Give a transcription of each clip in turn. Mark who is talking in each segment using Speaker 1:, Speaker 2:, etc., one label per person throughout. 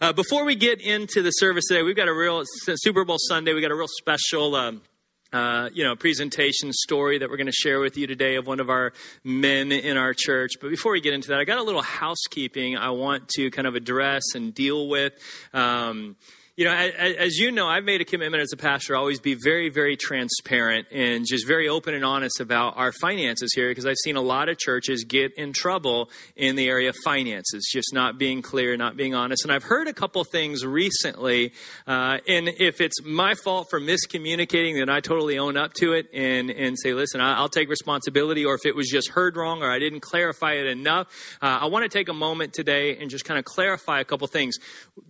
Speaker 1: Uh, before we get into the service today, we've got a real Super Bowl Sunday. We got a real special. Um, uh, you know, presentation story that we're going to share with you today of one of our men in our church. But before we get into that, I got a little housekeeping I want to kind of address and deal with. Um, you know, as, you know, I've made a commitment as a pastor always be very, very transparent and just very open and honest about our finances here because I've seen a lot of churches get in trouble in the area of finances, just not being clear, not being honest. And I've heard a couple things recently, uh, and if it's my fault for miscommunicating, then I totally own up to it and, and say, listen, I'll take responsibility, or if it was just heard wrong or I didn't clarify it enough, uh, I want to take a moment today and just kind of clarify a couple things.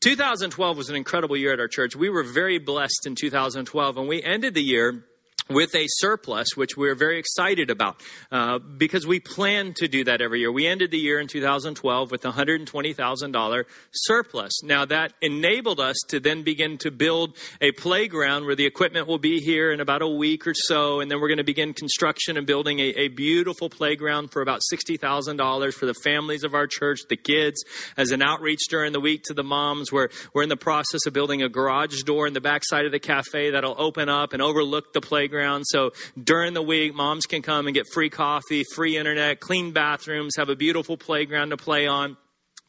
Speaker 1: 2012 was an incredible year at our church. We were very blessed in 2012, and we ended the year with a surplus, which we're very excited about uh, because we plan to do that every year. We ended the year in 2012 with $120,000 surplus. Now, that enabled us to then begin to build a playground where the equipment will be here in about a week or so, and then we're going to begin construction and building a, a beautiful playground for about $60,000 for the families of our church, the kids, as an outreach during the week to the moms. We're, we're in the process of building a garage door in the backside of the cafe that'll open up and overlook the playground playground. So during the week, moms can come and get free coffee, free internet, clean bathrooms, have a beautiful playground to play on.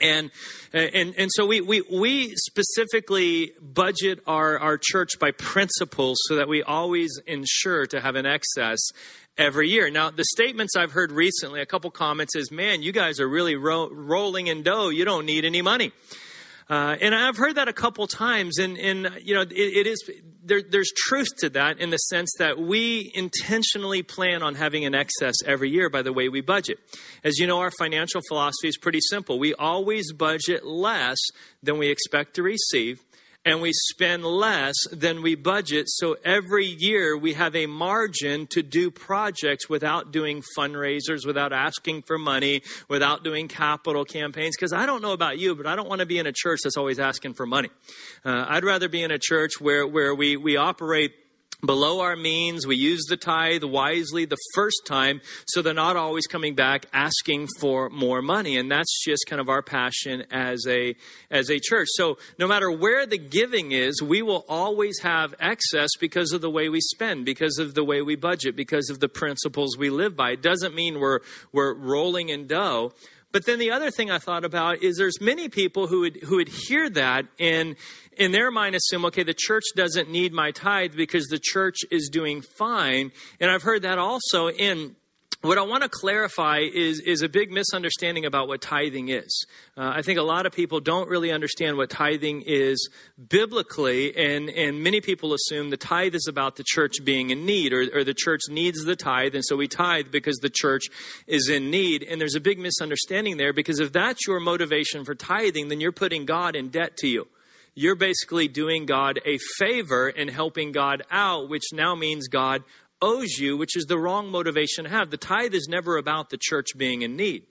Speaker 1: And, and, and so we, we, we specifically budget our, our church by principles so that we always ensure to have an excess every year. Now, the statements I've heard recently, a couple comments is, man, you guys are really ro- rolling in dough. You don't need any money. Uh, and I've heard that a couple times, and, and you know, it, it is there, there's truth to that in the sense that we intentionally plan on having an excess every year by the way we budget. As you know, our financial philosophy is pretty simple. We always budget less than we expect to receive, and we spend less than we budget. So every year we have a margin to do projects without doing fundraisers, without asking for money, without doing capital campaigns. Because I don't know about you, but I don't want to be in a church that's always asking for money. Uh, I'd rather be in a church where, where we, we operate below our means. We use the tithe wisely the first time, so they're not always coming back asking for more money. And that's just kind of our passion as a as a church. So no matter where the giving is, we will always have excess because of the way we spend, because of the way we budget, because of the principles we live by. It doesn't mean we're we're rolling in dough. But then the other thing I thought about is there's many people who would who would hear that and in their mind assume, okay, the church doesn't need my tithe because the church is doing fine. And I've heard that also in what I want to clarify is, is a big misunderstanding about what tithing is. Uh, I think a lot of people don't really understand what tithing is biblically, and, and many people assume the tithe is about the church being in need, or, or the church needs the tithe, and so we tithe because the church is in need. And there's a big misunderstanding there because if that's your motivation for tithing, then you're putting God in debt to you you're basically doing God a favor and helping God out, which now means God owes you, which is the wrong motivation to have. The tithe is never about the church being in need.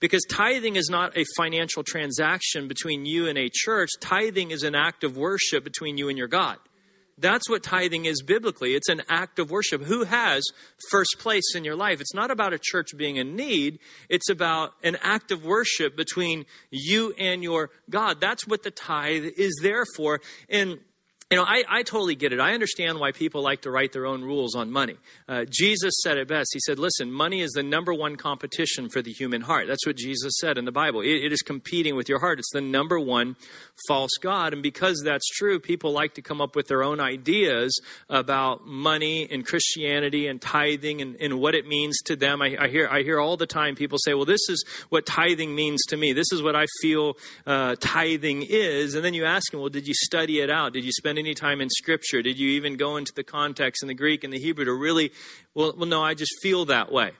Speaker 1: Because tithing is not a financial transaction between you and a church. Tithing is an act of worship between you and your God. That's what tithing is biblically. It's an act of worship. Who has first place in your life? It's not about a church being in need, it's about an act of worship between you and your God. That's what the tithe is there for. And you know, I, I totally get it. I understand why people like to write their own rules on money. Uh, Jesus said it best. He said, Listen, money is the number one competition for the human heart. That's what Jesus said in the Bible. It, it is competing with your heart, it's the number one false God. And because that's true, people like to come up with their own ideas about money and Christianity and tithing and, and what it means to them. I, I, hear, I hear all the time people say, Well, this is what tithing means to me. This is what I feel uh, tithing is. And then you ask them, Well, did you study it out? Did you spend any time in Scripture? Did you even go into the context in the Greek and the Hebrew to really, well, well no, I just feel that way.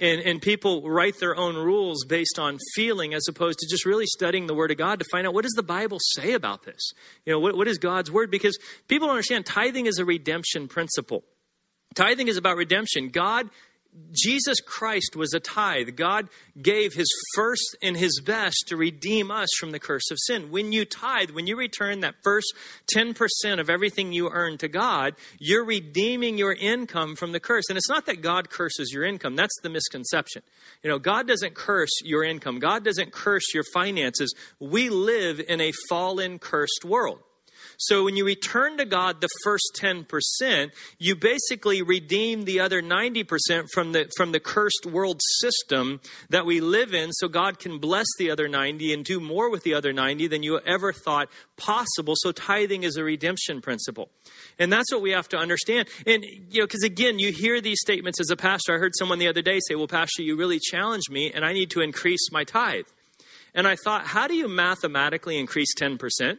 Speaker 1: And, and people write their own rules based on feeling as opposed to just really studying the Word of God to find out what does the Bible say about this? You know, what, what is God's Word? Because people don't understand tithing is a redemption principle. Tithing is about redemption. God Jesus Christ was a tithe. God gave his first and his best to redeem us from the curse of sin. When you tithe, when you return that first 10% of everything you earn to God, you're redeeming your income from the curse. And it's not that God curses your income, that's the misconception. You know, God doesn't curse your income, God doesn't curse your finances. We live in a fallen, cursed world. So when you return to God the first 10%, you basically redeem the other 90% from the from the cursed world system that we live in so God can bless the other 90 and do more with the other 90 than you ever thought possible. So tithing is a redemption principle. And that's what we have to understand. And you know, because again, you hear these statements as a pastor. I heard someone the other day say, "Well, pastor, you really challenged me and I need to increase my tithe." And I thought, how do you mathematically increase 10%?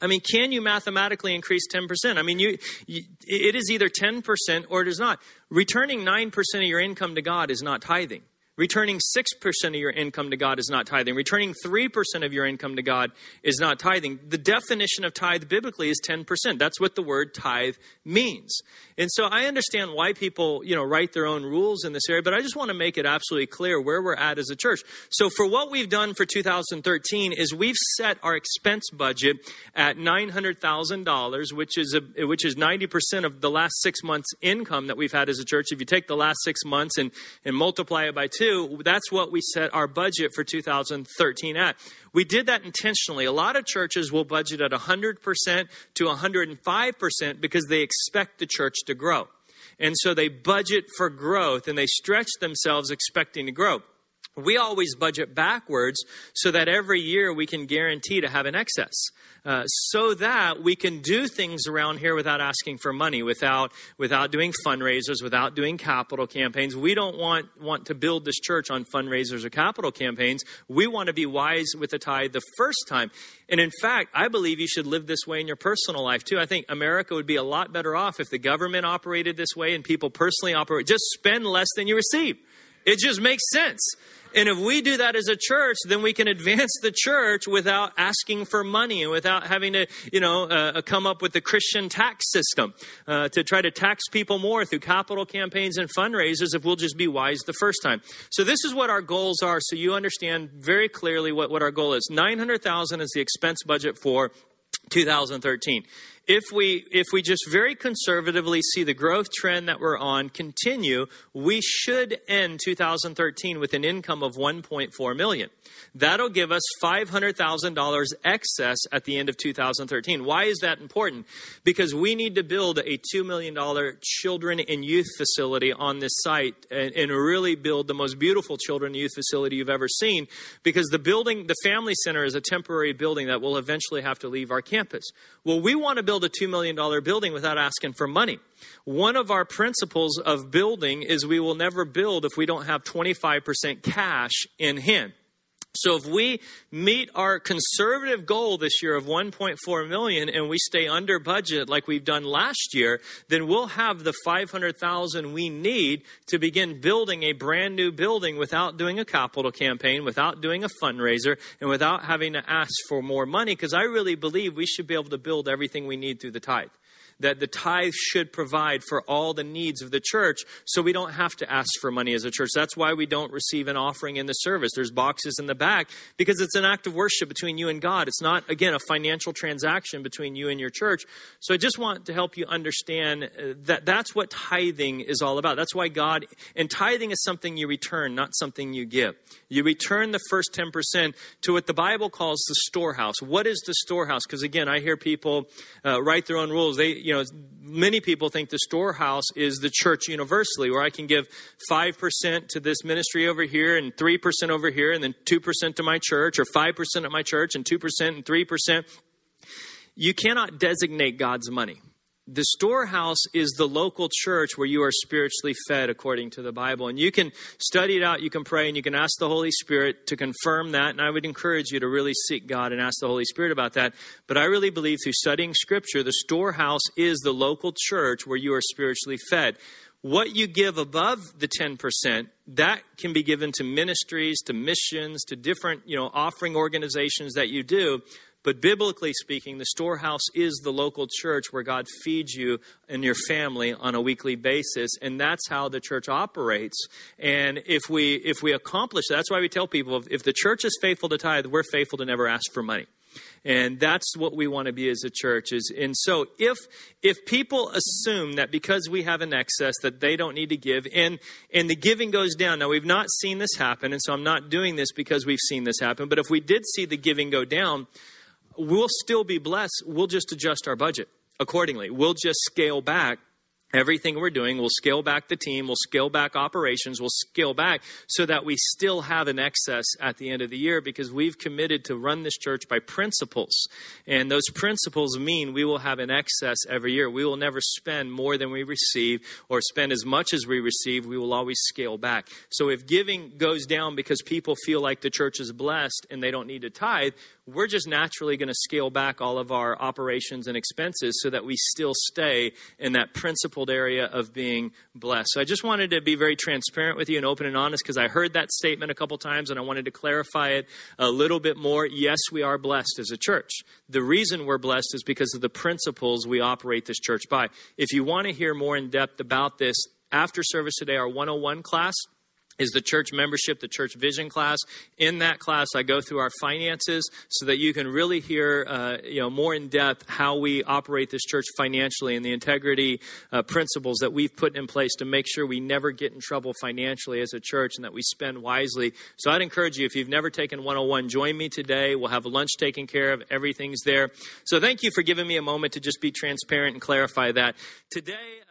Speaker 1: I mean, can you mathematically increase 10%? I mean, you, you, it is either 10% or it is not. Returning 9% of your income to God is not tithing. Returning 6% of your income to God is not tithing. Returning 3% of your income to God is not tithing. The definition of tithe biblically is 10%. That's what the word tithe means. And so I understand why people, you know, write their own rules in this area, but I just want to make it absolutely clear where we're at as a church. So for what we've done for 2013 is we've set our expense budget at $900,000, which is a, which is 90% of the last 6 months income that we've had as a church. If you take the last 6 months and and multiply it by 2, that's what we set our budget for 2013 at. We did that intentionally. A lot of churches will budget at 100% to 105% because they expect the church to grow. And so they budget for growth and they stretch themselves expecting to grow. We always budget backwards so that every year we can guarantee to have an excess. Uh, so that we can do things around here without asking for money, without without doing fundraisers, without doing capital campaigns. We don't want want to build this church on fundraisers or capital campaigns. We want to be wise with the tithe the first time. And in fact, I believe you should live this way in your personal life too. I think America would be a lot better off if the government operated this way and people personally operate. Just spend less than you receive. It just makes sense. And if we do that as a church, then we can advance the church without asking for money and without having to, you know, uh, uh, come up with the Christian tax system uh, to try to tax people more through capital campaigns and fundraisers if we'll just be wise the first time. So this is what our goals are so you understand very clearly what, what our goal is. 900,000 is the expense budget for 2013 if we if we just very conservatively see the growth trend that we're on continue, we should end 2013 with an income of 1.4 million. That'll give us $500,000 excess at the end of 2013. Why is that important? Because we need to build a $2 million children and youth facility on this site and, and really build the most beautiful children and youth facility you've ever seen because the building, the family center is a temporary building that will eventually have to leave our campus. Well, we want to build a $2 million building without asking for money. One of our principles of building is we will never build if we don't have 25% cash in hand. So if we meet our conservative goal this year of 1.4 million and we stay under budget like we've done last year, then we'll have the 500,000 we need to begin building a brand new building without doing a capital campaign, without doing a fundraiser, and without having to ask for more money because I really believe we should be able to build everything we need through the tithe that the tithe should provide for all the needs of the church so we don't have to ask for money as a church. That's why we don't receive an offering in the service. There's boxes in the back because it's an act of worship between you and God. It's not, again, a financial transaction between you and your church. So I just want to help you understand uh, that that's what tithing is all about. That's why God, and tithing is something you return, not something you give. You return the first 10% to what the Bible calls the storehouse. What is the storehouse? Because again, I hear people uh, write their own rules. They, you know, many people think the storehouse is the church universally, where I can give 5% to this ministry over here and 3% over here and then 2% to my church or 5% at my church and 2% and 3%. You cannot designate God's money the storehouse is the local church where you are spiritually fed according to the Bible. And you can study it out, you can pray, and you can ask the Holy Spirit to confirm that. And I would encourage you to really seek God and ask the Holy Spirit about that. But I really believe through studying Scripture, the storehouse is the local church where you are spiritually fed. what you give above the 10%, that can be given to ministries, to missions, to different, you know, offering organizations that you do. But biblically speaking, the storehouse is the local church where God feeds you and your family on a weekly basis, and that's how the church operates. And if we if we accomplish that, that's why we tell people if, the church is faithful to tithe, we're faithful to never ask for money and that's what we want to be as a church is and so if if people assume that because we have an excess that they don't need to give and and the giving goes down now we've not seen this happen and so i'm not doing this because we've seen this happen but if we did see the giving go down we'll still be blessed we'll just adjust our budget accordingly we'll just scale back everything we're doing. We'll scale back the team, we'll scale back operations, we'll scale back so that we still have an excess at the end of the year because we've committed to run this church by principles. And those principles mean we will have an excess every year. We will never spend more than we receive or spend as much as we receive. We will always scale back. So if giving goes down because people feel like the church is blessed and they don't need to tithe, we're just naturally going to scale back all of our operations and expenses so that we still stay in that principled area of being blessed. So I just wanted to be very transparent with you and open and honest because I heard that statement a couple times and I wanted to clarify it a little bit more. Yes, we are blessed as a church. The reason we're blessed is because of the principles we operate this church by. If you want to hear more in depth about this, after service today, our 101 class, is the church membership, the church vision class. In that class, I go through our finances so that you can really hear, uh, you know, more in depth how we operate this church financially and the integrity uh, principles that we've put in place to make sure we never get in trouble financially as a church and that we spend wisely. So I'd encourage you, if you've never taken 101, join me today. We'll have lunch taken care of. Everything's there. So thank you for giving me a moment to just be transparent and clarify that. Today,